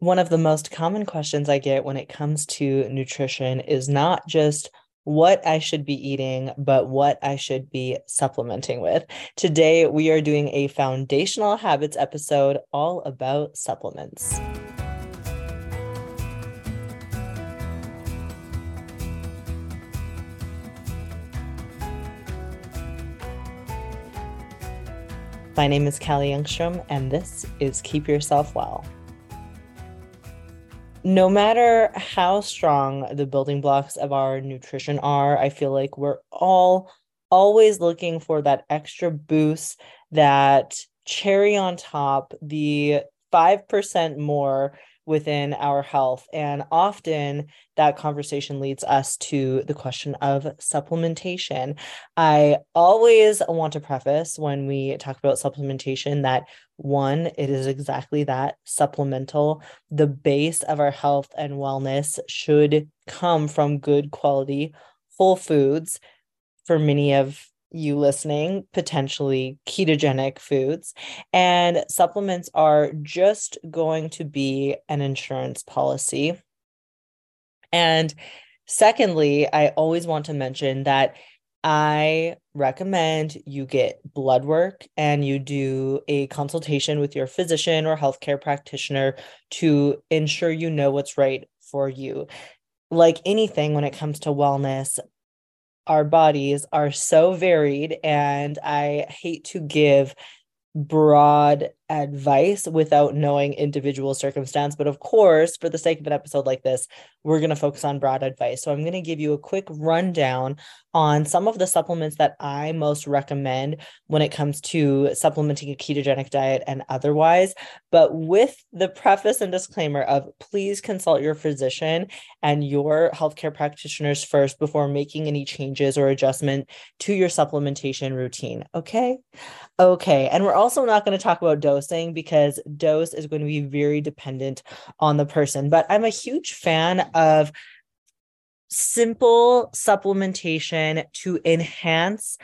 one of the most common questions I get when it comes to nutrition is not just what I should be eating, but what I should be supplementing with. Today, we are doing a foundational habits episode all about supplements. My name is Callie Youngstrom, and this is Keep Yourself Well no matter how strong the building blocks of our nutrition are, I feel like we're all always looking for that extra boost, that cherry on top, the 5% more within our health. And often that conversation leads us to the question of supplementation. I always want to preface when we talk about supplementation that one, it is exactly that supplemental. The base of our health and wellness should come from good quality whole foods for many of you listening potentially ketogenic foods and supplements are just going to be an insurance policy. And secondly i always want to mention that i recommend you get blood work and you do a consultation with your physician or healthcare practitioner to ensure you know what's right for you. Like anything when it comes to wellness our bodies are so varied and I hate to give broad advice without knowing individual circumstance. But of course, for the sake of an episode like this, we're going to focus on broad advice. So I'm going to give you a quick rundown on some of the supplements that I most recommend when it comes to supplementing a ketogenic diet and otherwise. But with the preface and disclaimer of please consult your physician and your healthcare practitioners first before making any changes or adjustment to your supplementation routine. Okay. Okay. And we're also not going to talk about dose dosing because dose is going to be very dependent on the person. But I'm a huge fan of simple supplementation to enhance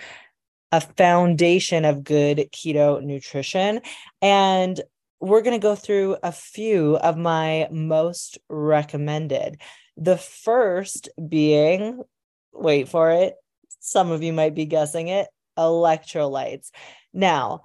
a foundation of good keto nutrition. And we're going to go through a few of my most recommended. The first being, wait for it, some of you might be guessing it, electrolytes. Now,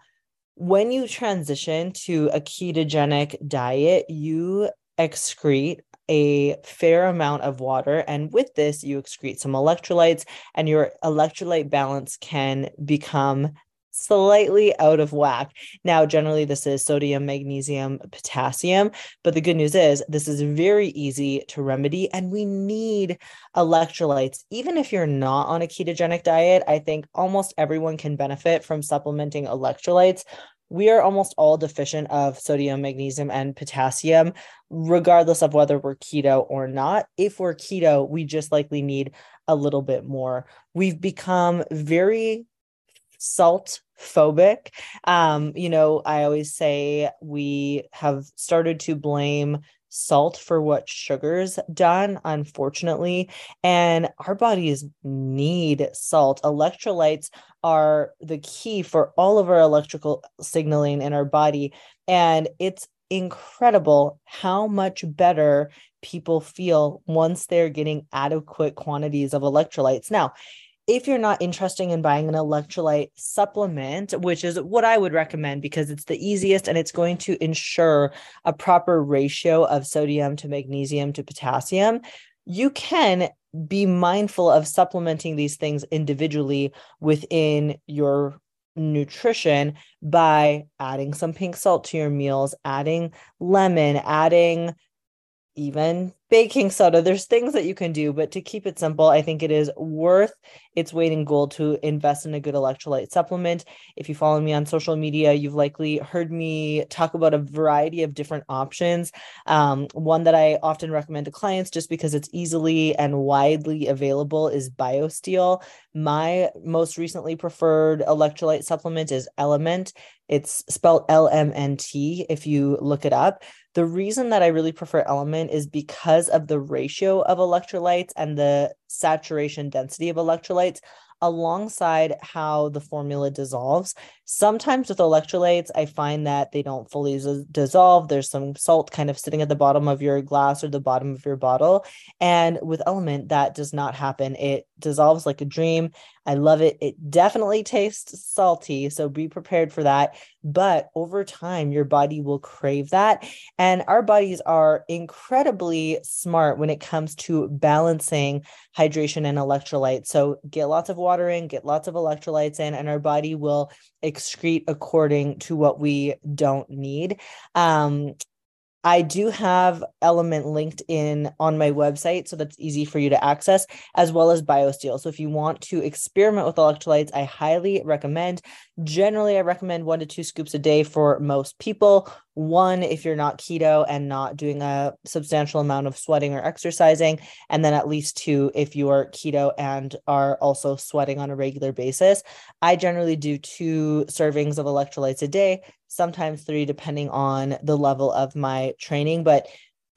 when you transition to a ketogenic diet, you excrete a fair amount of water. And with this, you excrete some electrolytes, and your electrolyte balance can become slightly out of whack. Now, generally, this is sodium, magnesium, potassium. But the good news is, this is very easy to remedy, and we need electrolytes. Even if you're not on a ketogenic diet, I think almost everyone can benefit from supplementing electrolytes. We are almost all deficient of sodium, magnesium, and potassium, regardless of whether we're keto or not. If we're keto, we just likely need a little bit more. We've become very salt phobic. Um, you know, I always say we have started to blame salt for what sugar's done, unfortunately. And our bodies need salt. Electrolytes are the key for all of our electrical signaling in our body. And it's incredible how much better people feel once they're getting adequate quantities of electrolytes. Now, if you're not interested in buying an electrolyte supplement, which is what I would recommend because it's the easiest and it's going to ensure a proper ratio of sodium to magnesium to potassium, you can be mindful of supplementing these things individually within your nutrition by adding some pink salt to your meals, adding lemon, adding even baking soda. There's things that you can do, but to keep it simple, I think it is worth its weight in gold to invest in a good electrolyte supplement. If you follow me on social media, you've likely heard me talk about a variety of different options. Um, one that I often recommend to clients just because it's easily and widely available is BioSteel. My most recently preferred electrolyte supplement is Element. It's spelled L M N T if you look it up. The reason that I really prefer Element is because of the ratio of electrolytes and the saturation density of electrolytes. alongside how the formula dissolves. Sometimes with electrolytes, I find that they don't fully dissolve. There's some salt kind of sitting at the bottom of your glass or the bottom of your bottle. And with Element, that does not happen. It dissolves like a dream. I love it. It definitely tastes salty. So be prepared for that. But over time, your body will crave that. And our bodies are incredibly smart when it comes to balancing hydration and electrolytes. So get lots of water in, get lots of electrolytes in, and our body will excrete according to what we don't need. Um, I do have Element linked in on my website, so that's easy for you to access, as well as BioSteel. So if you want to experiment with electrolytes, I highly recommend. Generally, I recommend one to two scoops a day for most people. One, if you're not keto and not doing a substantial amount of sweating or exercising, and then at least two if you are keto and are also sweating on a regular basis. I generally do two servings of electrolytes a day sometimes three, depending on the level of my training. But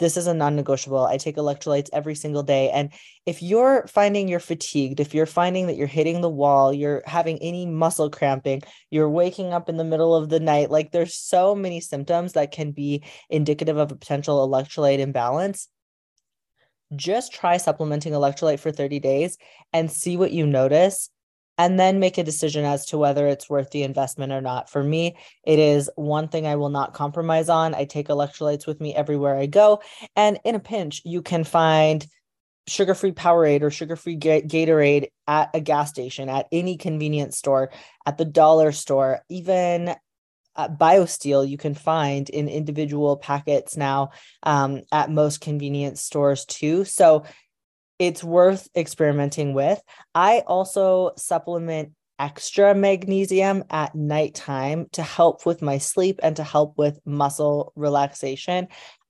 this is a non negotiable. I take electrolytes every single day. And if you're finding you're fatigued, if you're finding that you're hitting the wall, you're having any muscle cramping, you're waking up in the middle of the night, like there's so many symptoms that can be indicative of a potential electrolyte imbalance. Just try supplementing electrolyte for 30 days and see what you notice and then make a decision as to whether it's worth the investment or not. For me, it is one thing I will not compromise on. I take electrolytes with me everywhere I go. And in a pinch, you can find sugar free Powerade or sugar free Gatorade at a gas station, at any convenience store, at the dollar store, even at BioSteel you can find in individual packets now um, at most convenience stores too. So it's worth experimenting with. I also supplement extra magnesium at nighttime to help with my sleep and to help with muscle relaxation.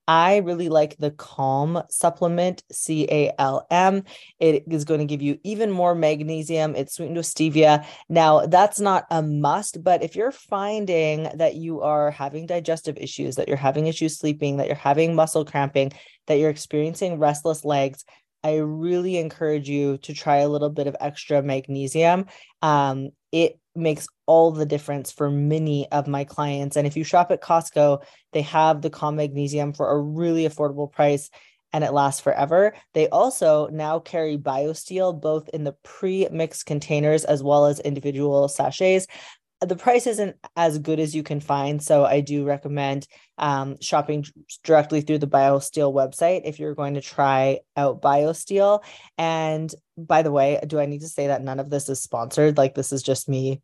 I really like the Calm supplement, C A L M. It is going to give you even more magnesium. It's sweetened with stevia. Now, that's not a must, but if you're finding that you are having digestive issues, that you're having issues sleeping, that you're having muscle cramping, that you're experiencing restless legs, I really encourage you to try a little bit of extra magnesium. Um, it makes all the difference for many of my clients. And if you shop at Costco, they have the Calm Magnesium for a really affordable price and it lasts forever. They also now carry BioSteel both in the pre mixed containers as well as individual sachets the price isn't as good as you can find. So I do recommend um, shopping directly through the BioSteel website if you're going to try out BioSteel. And by the way, do I need to say that none of this is sponsored? Like this is just me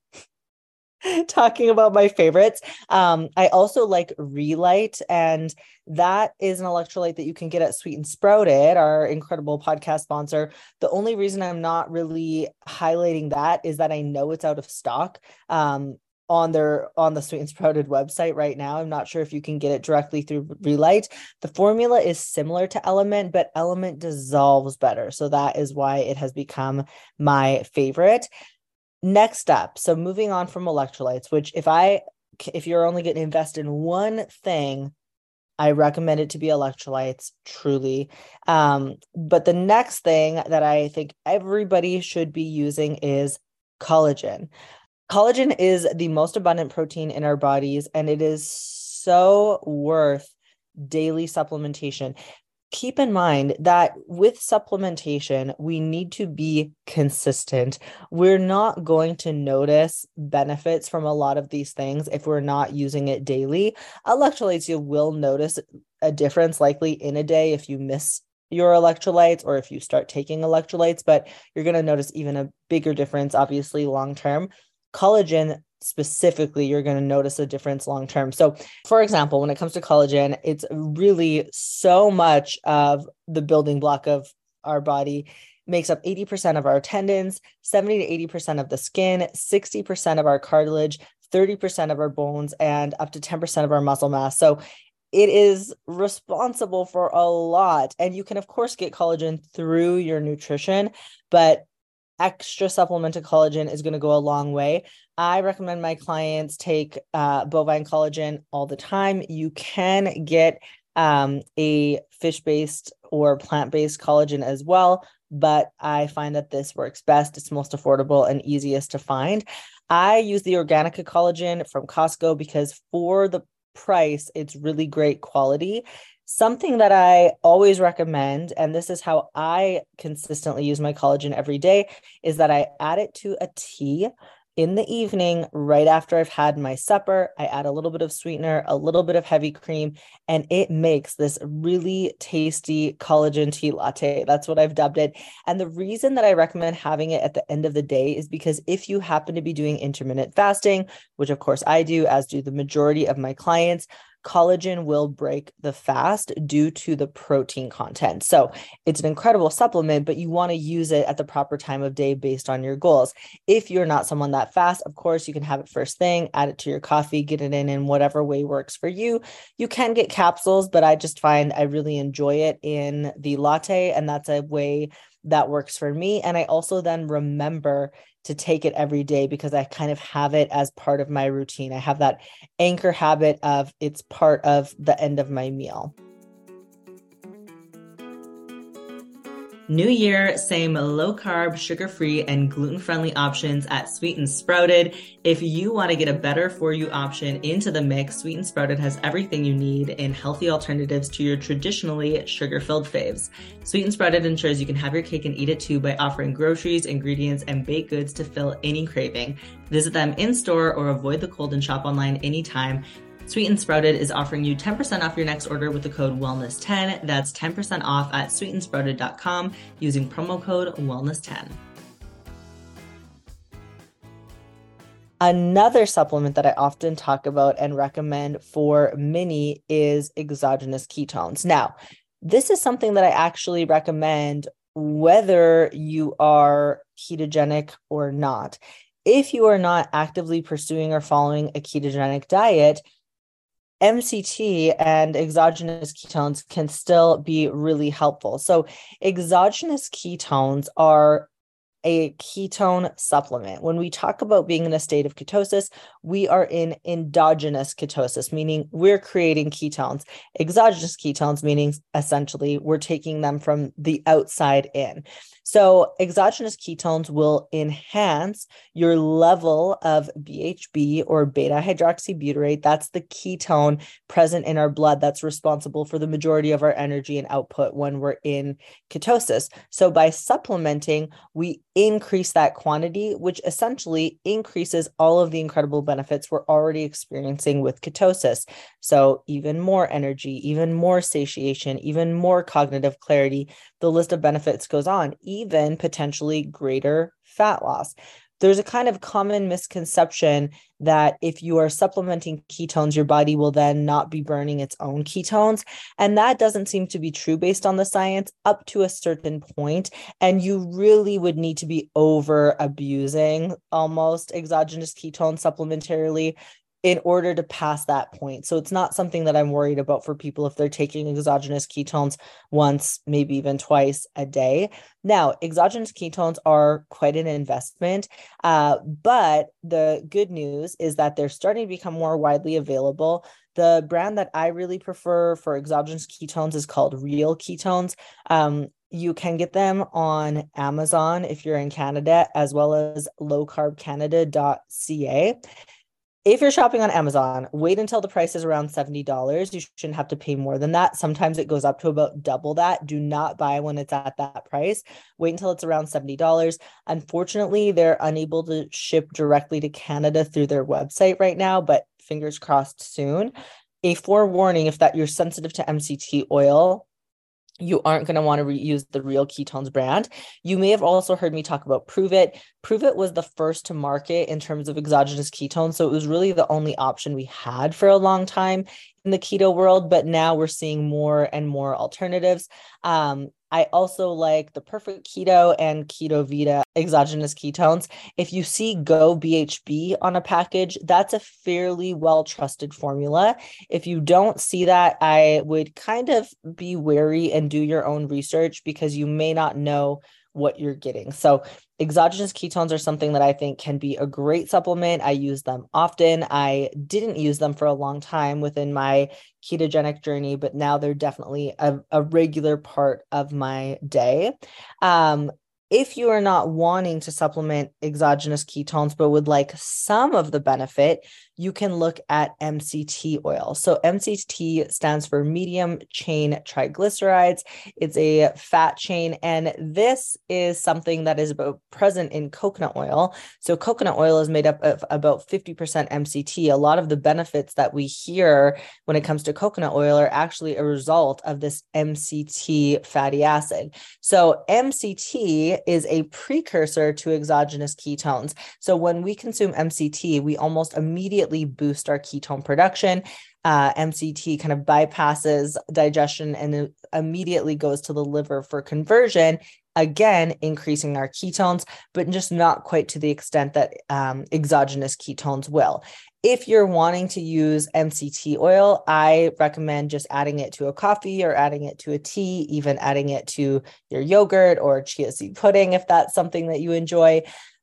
talking about my favorites. Um, I also like Re-Lyte, and that is an electrolyte that you can get at Sweet and Sprouted, our incredible podcast sponsor. The only reason I'm not really highlighting that is that I know it's out of stock. Um, on their on the sweet and sprouted website right now i'm not sure if you can get it directly through Re-Lyte the formula is similar to element but element dissolves better so that is why it has become my favorite Next up, so moving on from electrolytes, which if I if you're only going to invest in one thing, I recommend it to be electrolytes, truly. Um, but the next thing that I think everybody should be using is collagen. Collagen is the most abundant protein in our bodies, and it is so worth daily supplementation keep in mind that with supplementation, we need to be consistent. We're not going to notice benefits from a lot of these things if we're not using it daily. Electrolytes, you will notice a difference likely in a day if you miss your electrolytes or if you start taking electrolytes, but you're going to notice even a bigger difference, obviously, long term. Collagen specifically you're going to notice a difference long term. So, for example, when it comes to collagen, it's really so much of the building block of our body makes up 80% of our tendons, 70 to 80% of the skin, 60% of our cartilage, 30% of our bones and up to 10% of our muscle mass. So, it is responsible for a lot. And you can, of course, get collagen through your nutrition, but extra supplemental collagen is going to go a long way. I recommend my clients take uh, bovine collagen all the time. You can get um, a fish based or plant based collagen as well. But I find that this works best. It's most affordable and easiest to find. I use the Organika collagen from Costco because for the price, it's really great quality. Something that I always recommend, and this is how I consistently use my collagen every day, is that I add it to a tea in the evening, right after I've had my supper, I add a little bit of sweetener, a little bit of heavy cream, and it makes this really tasty collagen tea latte. That's what I've dubbed it. And the reason that I recommend having it at the end of the day is because if you happen to be doing intermittent fasting, which of course I do, as do the majority of my clients, collagen will break the fast due to the protein content. So it's an incredible supplement, but you want to use it at the proper time of day based on your goals. If you're not someone that fast, of course, you can have it first thing, add it to your coffee, get it in in whatever way works for you. You can get capsules, but I just find I really enjoy it in the latte. And that's a way that works for me. And I also then remember to take it every day because I kind of have it as part of my routine. I have that anchor habit of it's part of the end of my meal. New year, same low carb, sugar free, and gluten friendly options at Sweet and Sprouted. If you want to get a better for you option into the mix, Sweet and Sprouted has everything you need in healthy alternatives to your traditionally sugar filled faves. Sweet and Sprouted ensures you can have your cake and eat it too by offering groceries, ingredients, and baked goods to fill any craving. Visit them in store or avoid the cold and shop online anytime. Sweet and Sprouted is offering you 10% off your next order with the code wellness10. That's 10% off at sweetandsprouted.com using promo code wellness10. Another supplement that I often talk about and recommend for mini is exogenous ketones. Now, this is something that I actually recommend whether you are ketogenic or not. If you are not actively pursuing or following a ketogenic diet, MCT and exogenous ketones can still be really helpful. So, exogenous ketones are a ketone supplement. When we talk about being in a state of ketosis, we are in endogenous ketosis, meaning we're creating ketones. Exogenous ketones, meaning essentially we're taking them from the outside in. So, exogenous ketones will enhance your level of BHB or beta hydroxybutyrate. That's the ketone present in our blood that's responsible for the majority of our energy and output when we're in ketosis. So, by supplementing, we increase that quantity, which essentially increases all of the incredible benefits we're already experiencing with ketosis. So, even more energy, even more satiation, even more cognitive clarity. The list of benefits goes on, even potentially greater fat loss there's a kind of common misconception that if you are supplementing ketones, your body will then not be burning its own ketones. And that doesn't seem to be true based on the science up to a certain point. And you really would need to be over abusing almost exogenous ketone supplementarily in order to pass that point. So it's not something that I'm worried about for people if they're taking exogenous ketones once, maybe even twice a day. Now, exogenous ketones are quite an investment, uh, but the good news is that they're starting to become more widely available. The brand that I really prefer for exogenous ketones is called Real Ketones. Um, you can get them on Amazon if you're in Canada, as well as lowcarbcanada.ca if you're shopping on Amazon, wait until the price is around $70. You shouldn't have to pay more than that. Sometimes it goes up to about double that. Do not buy when it's at that price. Wait until it's around $70. Unfortunately, they're unable to ship directly to Canada through their website right now, but fingers crossed soon. A forewarning if that you're sensitive to MCT oil, you aren't going to want to reuse the real ketones brand. You may have also heard me talk about Pruvit. Prove It was the first to market in terms of exogenous ketones. So it was really the only option we had for a long time in the keto world. But now we're seeing more and more alternatives. Um, I also like the Perfect Keto and Keto Vita exogenous ketones. If you see Go BHB on a package, that's a fairly well trusted formula. If you don't see that, I would kind of be wary and do your own research because you may not know what you're getting. So, exogenous ketones are something that I think can be a great supplement. I use them often. I didn't use them for a long time within my ketogenic journey, but now they're definitely a, a regular part of my day. Um, if you are not wanting to supplement exogenous ketones, but would like some of the benefit, you can look at MCT oil. So, MCT stands for medium chain triglycerides. It's a fat chain, and this is something that is about present in coconut oil. So, coconut oil is made up of about 50% MCT. A lot of the benefits that we hear when it comes to coconut oil are actually a result of this MCT fatty acid. So, MCT is a precursor to exogenous ketones. So, when we consume MCT, we almost immediately immediately boost our ketone production. Uh, MCT kind of bypasses digestion and immediately goes to the liver for conversion, again, increasing our ketones, but just not quite to the extent that um, exogenous ketones will. If you're wanting to use MCT oil, I recommend just adding it to a coffee or adding it to a tea, even adding it to your yogurt or chia seed pudding if that's something that you enjoy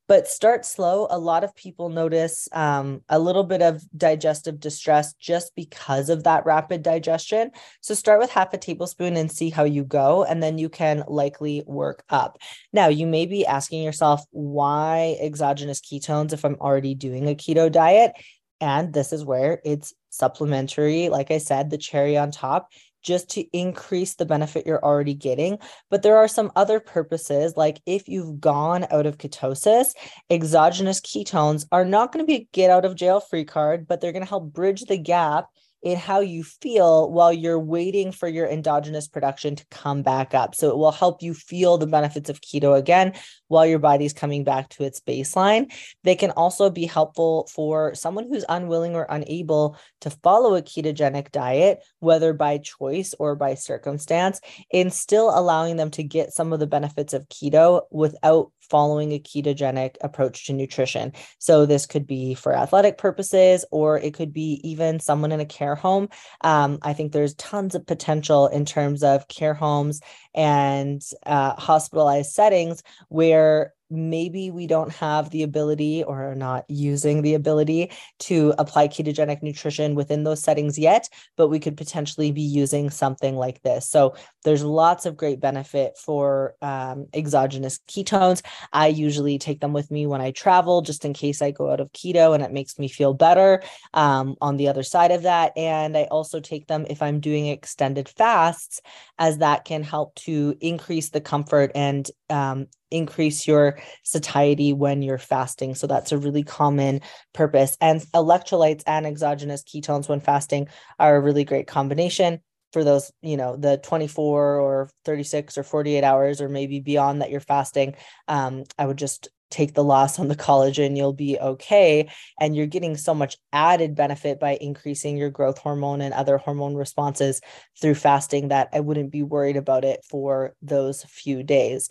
but start slow. A lot of people notice um, a little bit of digestive distress just because of that rapid digestion. So start with half a tablespoon and see how you go, and then you can likely work up. Now, you may be asking yourself, why exogenous ketones if I'm already doing a keto diet? And this is where it's supplementary. Like I said, the cherry on top just to increase the benefit you're already getting. But there are some other purposes, like if you've gone out of ketosis, exogenous ketones are not going to be a get out of jail free card, but they're going to help bridge the gap in how you feel while you're waiting for your endogenous production to come back up. So it will help you feel the benefits of keto again while your body's coming back to its baseline. They can also be helpful for someone who's unwilling or unable to follow a ketogenic diet, whether by choice or by circumstance, in still allowing them to get some of the benefits of keto without following a ketogenic approach to nutrition. So, this could be for athletic purposes, or it could be even someone in a care home. Um, I think there's tons of potential in terms of care homes and uh, hospitalized settings where maybe we don't have the ability or are not using the ability to apply ketogenic nutrition within those settings yet, but we could potentially be using something like this. So there's lots of great benefit for um, exogenous ketones. I usually take them with me when I travel, just in case I go out of keto and it makes me feel better um, on the other side of that. And I also take them if I'm doing extended fasts, as that can help to increase the comfort and um, increase your satiety when you're fasting. So that's a really common purpose. And electrolytes and exogenous ketones when fasting are a really great combination for those, you know, the 24 or 36 or 48 hours or maybe beyond that you're fasting. Um, I would just take the loss on the collagen, you'll be okay. And you're getting so much added benefit by increasing your growth hormone and other hormone responses through fasting that I wouldn't be worried about it for those few days.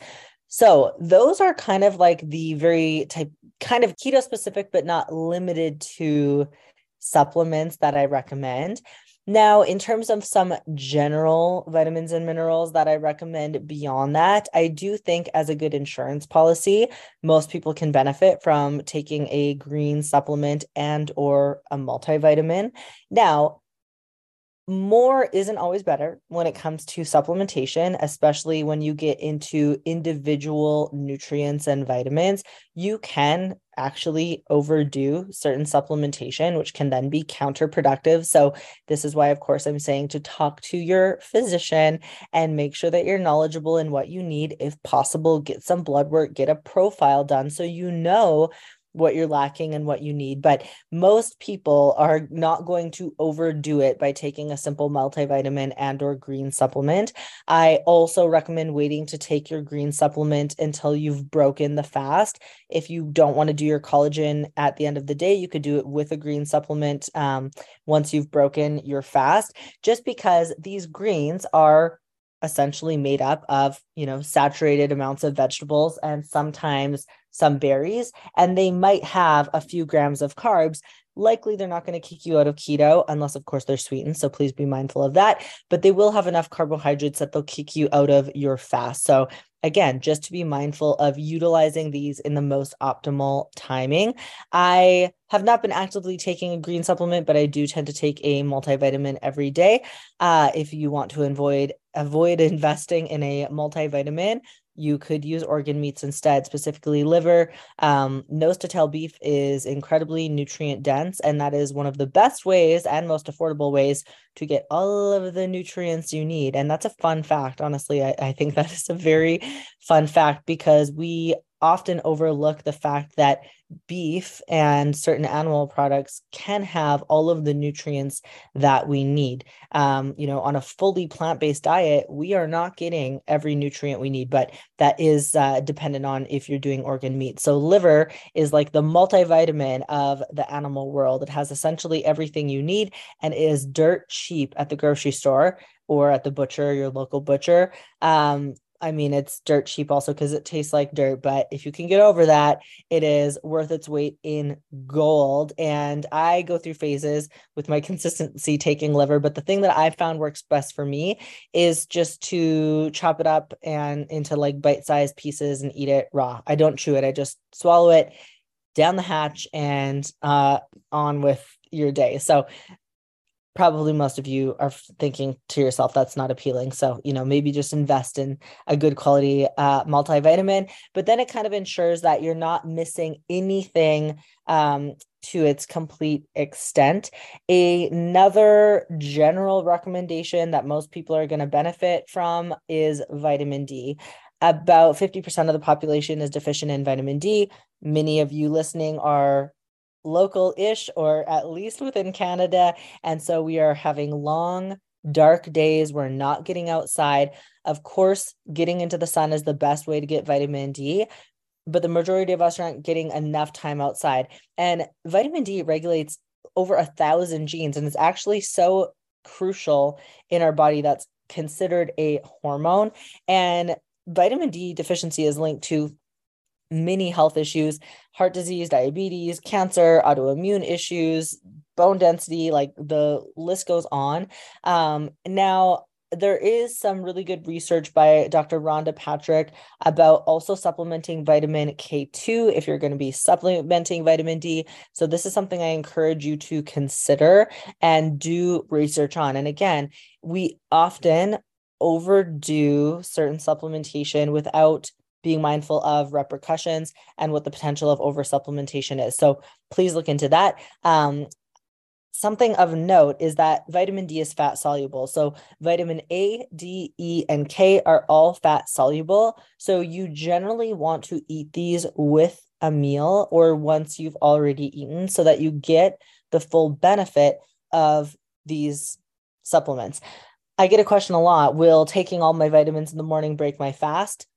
So those are kind of like the very type kind of keto specific, but not limited to supplements that I recommend. Now, in terms of some general vitamins and minerals that I recommend beyond that, I do think as a good insurance policy, most people can benefit from taking a green supplement and or a multivitamin. Now, more isn't always better when it comes to supplementation, especially when you get into individual nutrients and vitamins. You can actually overdo certain supplementation, which can then be counterproductive. So, this is why, of course, I'm saying to talk to your physician and make sure that you're knowledgeable in what you need. If possible, get some blood work, get a profile done so you know what you're lacking and what you need but most people are not going to overdo it by taking a simple multivitamin and or green supplement. I also recommend waiting to take your green supplement until you've broken the fast. If you don't want to do your collagen at the end of the day you could do it with a green supplement um, once you've broken your fast just because these greens are essentially made up of you know saturated amounts of vegetables and sometimes some berries and they might have a few grams of carbs likely they're not going to kick you out of keto unless of course they're sweetened so please be mindful of that but they will have enough carbohydrates that they'll kick you out of your fast so again, just to be mindful of utilizing these in the most optimal timing. I have not been actively taking a green supplement, but I do tend to take a multivitamin every day. Uh, if you want to avoid avoid investing in a multivitamin, you could use organ meats instead, specifically liver. Um, nose to tail beef is incredibly nutrient dense, and that is one of the best ways and most affordable ways to get all of the nutrients you need. And that's a fun fact. Honestly, I, I think that is a very fun fact because we often overlook the fact that beef and certain animal products can have all of the nutrients that we need. Um, you know, on a fully plant based diet, we are not getting every nutrient we need, but that is uh, dependent on if you're doing organ meat. So, liver is like the multivitamin of the animal world. It has essentially everything you need and is dirt cheap at the grocery store or at the butcher, your local butcher. Um, I mean, it's dirt cheap also because it tastes like dirt. But if you can get over that, it is worth its weight in gold. And I go through phases with my consistency taking liver. But the thing that I found works best for me is just to chop it up and into like bite sized pieces and eat it raw. I don't chew it, I just swallow it down the hatch and uh, on with your day. So probably most of you are thinking to yourself that's not appealing. So you know maybe just invest in a good quality uh, multivitamin. But then it kind of ensures that you're not missing anything um, to its complete extent. Another general recommendation that most people are going to benefit from is vitamin d. About 50% of the population is deficient in vitamin d. Many of you listening are local ish or at least within Canada. And so we are having long, dark days. We're not getting outside. Of course, getting into the sun is the best way to get vitamin D, but the majority of us aren't getting enough time outside. And vitamin D regulates over a thousand genes, and it's actually so crucial in our body that's considered a hormone. And vitamin D deficiency is linked to many health issues heart disease, diabetes, cancer, autoimmune issues, bone density like the list goes on. Um, now, there is some really good research by Dr. Rhonda Patrick about also supplementing vitamin K2 if you're going to be supplementing vitamin D. So, this is something I encourage you to consider and do research on. And again, we often overdo certain supplementation without being mindful of repercussions and what the potential of oversupplementation is. So please look into that. Um, something of note is that vitamin D is fat soluble. So vitamin A, D, E, and K are all fat soluble. So you generally want to eat these with a meal or once you've already eaten so that you get the full benefit of these supplements. I get a question a lot Will taking all my vitamins in the morning break my fast?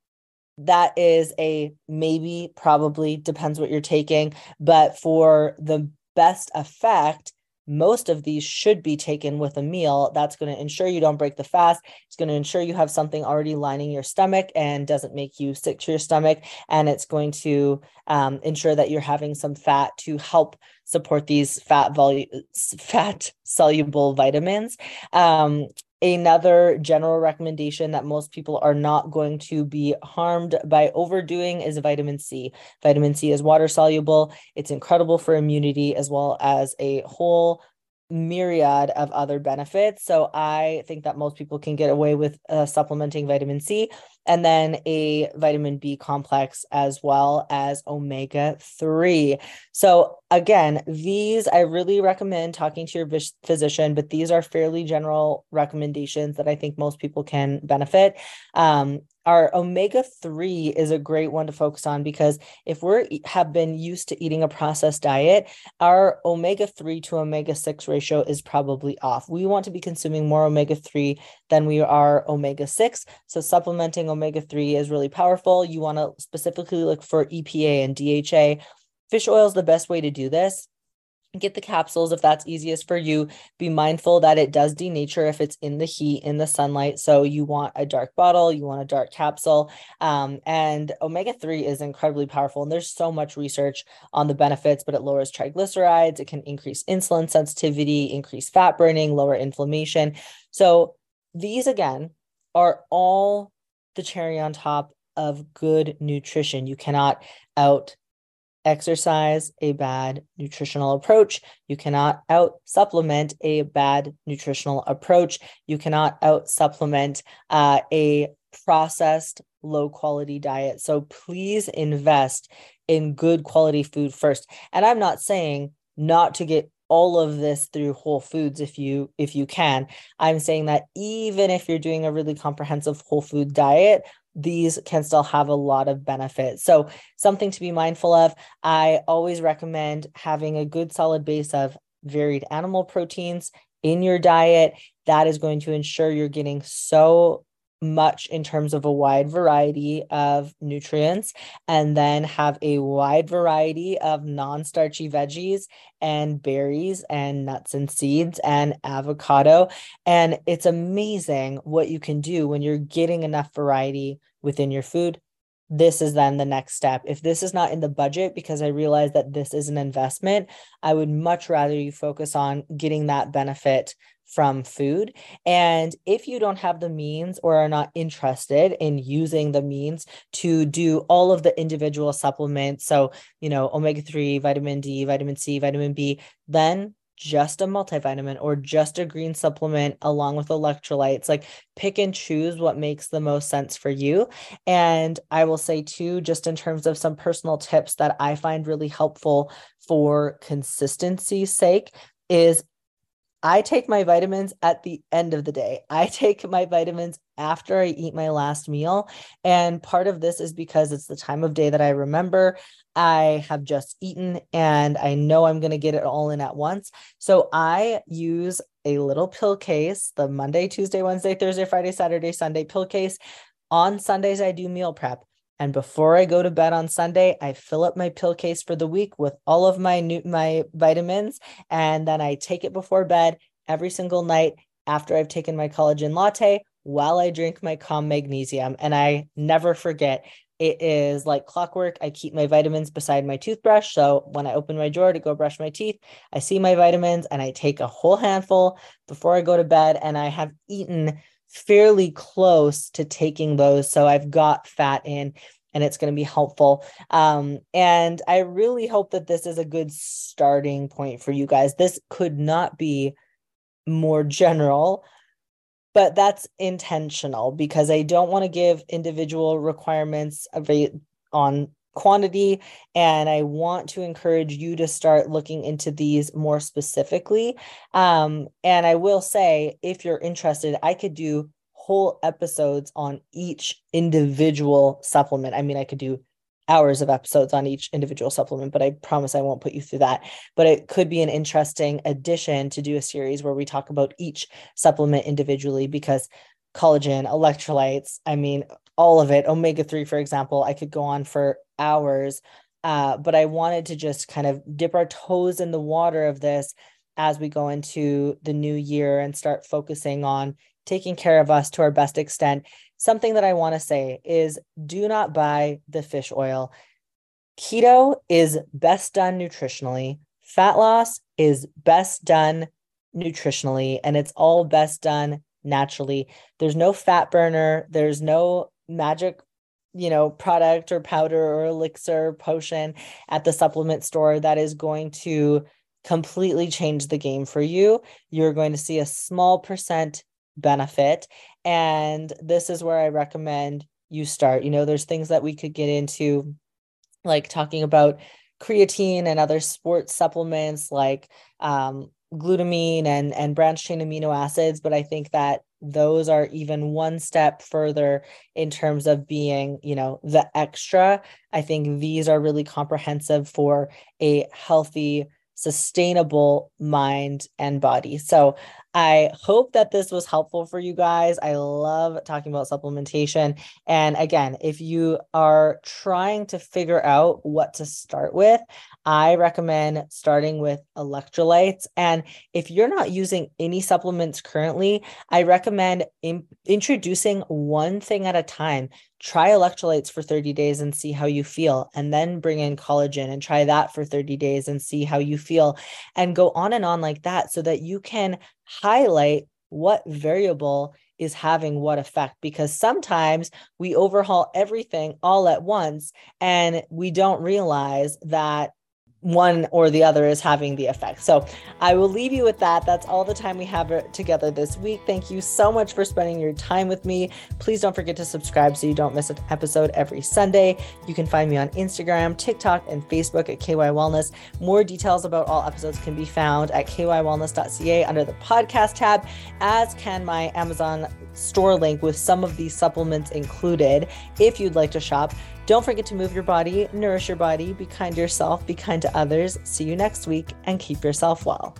That is a maybe, probably depends what you're taking. But for the best effect, most of these should be taken with a meal. That's going to ensure you don't break the fast. It's going to ensure you have something already lining your stomach and doesn't make you sick to your stomach. And it's going to um, ensure that you're having some fat to help support these fat volume, fat soluble vitamins. Um, Another general recommendation that most people are not going to be harmed by overdoing is vitamin C. Vitamin C is water soluble. It's incredible for immunity as well as a whole myriad of other benefits. So I think that most people can get away with uh, supplementing vitamin C and then a vitamin B complex as well as omega 3. So again, these I really recommend talking to your physician, but these are fairly general recommendations that I think most people can benefit. Um, our omega 3 is a great one to focus on because if we have been used to eating a processed diet our omega 3 to omega 6 ratio is probably off we want to be consuming more omega 3 than we are omega 6 so supplementing omega 3 is really powerful. You want to specifically look for epa and dha fish oil is the best way to do this. Get the capsules if that's easiest for you. Be mindful that it does denature if it's in the heat in the sunlight. So you want a dark bottle you want a dark capsule. Um, and omega-3 is incredibly powerful and there's so much research on the benefits but it lowers triglycerides. It can increase insulin sensitivity increase fat burning lower inflammation. So these again are all the cherry on top of good nutrition. You cannot out exercise a bad nutritional approach. You cannot out supplement a bad nutritional approach. You cannot out supplement uh, a processed low quality diet. So please invest in good quality food first. And I'm not saying not to get all of this through whole foods if you if you can. I'm saying that even if you're doing a really comprehensive whole food diet these can still have a lot of benefit. So something to be mindful of i always recommend having a good solid base of varied animal proteins in your diet. That is going to ensure you're getting so much in terms of a wide variety of nutrients and then have a wide variety of non-starchy veggies and berries and nuts and seeds and avocado and it's amazing what you can do when you're getting enough variety within your food this is then the next step. If this is not in the budget, because I realize that this is an investment, I would much rather you focus on getting that benefit from food. And if you don't have the means or are not interested in using the means to do all of the individual supplements, so, you know, omega 3, vitamin D, vitamin C, vitamin B, then just a multivitamin or just a green supplement along with electrolytes. Like pick and choose what makes the most sense for you. And I will say, too, just in terms of some personal tips that I find really helpful for consistency's sake, is I take my vitamins at the end of the day. I take my vitamins after I eat my last meal. And part of this is because it's the time of day that I remember. I have just eaten and I know I'm going to get it all in at once. So I use a little pill case, the Monday, Tuesday, Wednesday, Thursday, Friday, Saturday, Sunday pill case. On Sundays, I do meal prep. And before I go to bed on Sunday, I fill up my pill case for the week with all of my new my vitamins and then I take it before bed every single night after I've taken my collagen latte while I drink my calm magnesium and I never forget it is like clockwork. I keep my vitamins beside my toothbrush. So when I open my drawer to go brush my teeth, I see my vitamins and I take a whole handful before I go to bed. And I have eaten fairly close to taking those. So I've got fat in and it's going to be helpful. Um, and I really hope that this is a good starting point for you guys. This could not be more general, but that's intentional because I don't want to give individual requirements on quantity and i want to encourage you to start looking into these more specifically. Um, and i will say if you're interested i could do whole episodes on each individual supplement. I mean i could do hours of episodes on each individual supplement but i promise i won't put you through that. But it could be an interesting addition to do a series where we talk about each supplement individually because collagen electrolytes i mean all of it omega 3 for example i could go on for hours. Uh, but I wanted to just kind of dip our toes in the water of this as we go into the new year and start focusing on taking care of us to our best extent. Something that I want to say is do not buy the fish oil. Keto is best done nutritionally, fat loss is best done nutritionally, and it's all best done naturally. There's no fat burner, there's no magic you know product or powder or elixir potion at the supplement store that is going to completely change the game for you. You're going to see a small percent benefit. And this is where i recommend you start. You know there's things that we could get into like talking about creatine and other sports supplements like um, glutamine and and branched chain amino acids but i think that those are even one step further in terms of being you know the extra i think these are really comprehensive for a healthy sustainable mind and body. So I hope that this was helpful for you guys. I love talking about supplementation. And again, if you are trying to figure out what to start with, I recommend starting with electrolytes. And if you're not using any supplements currently, I recommend in- introducing one thing at a time try electrolytes for 30 days and see how you feel and then bring in collagen and try that for 30 days and see how you feel and go on and on like that so that you can highlight what variable is having what effect because sometimes we overhaul everything all at once and we don't realize that one or the other is having the effect. So I will leave you with that. That's all the time we have together this week. Thank you so much for spending your time with me. Please don't forget to subscribe so you don't miss an episode every Sunday. You can find me on Instagram, TikTok, and Facebook at KY Wellness. More details about all episodes can be found at kywellness.ca under the podcast tab, as can my Amazon store link with some of these supplements included if you'd like to shop. Don't forget to move your body, nourish your body, be kind to yourself, be kind to others. See you next week, and keep yourself well.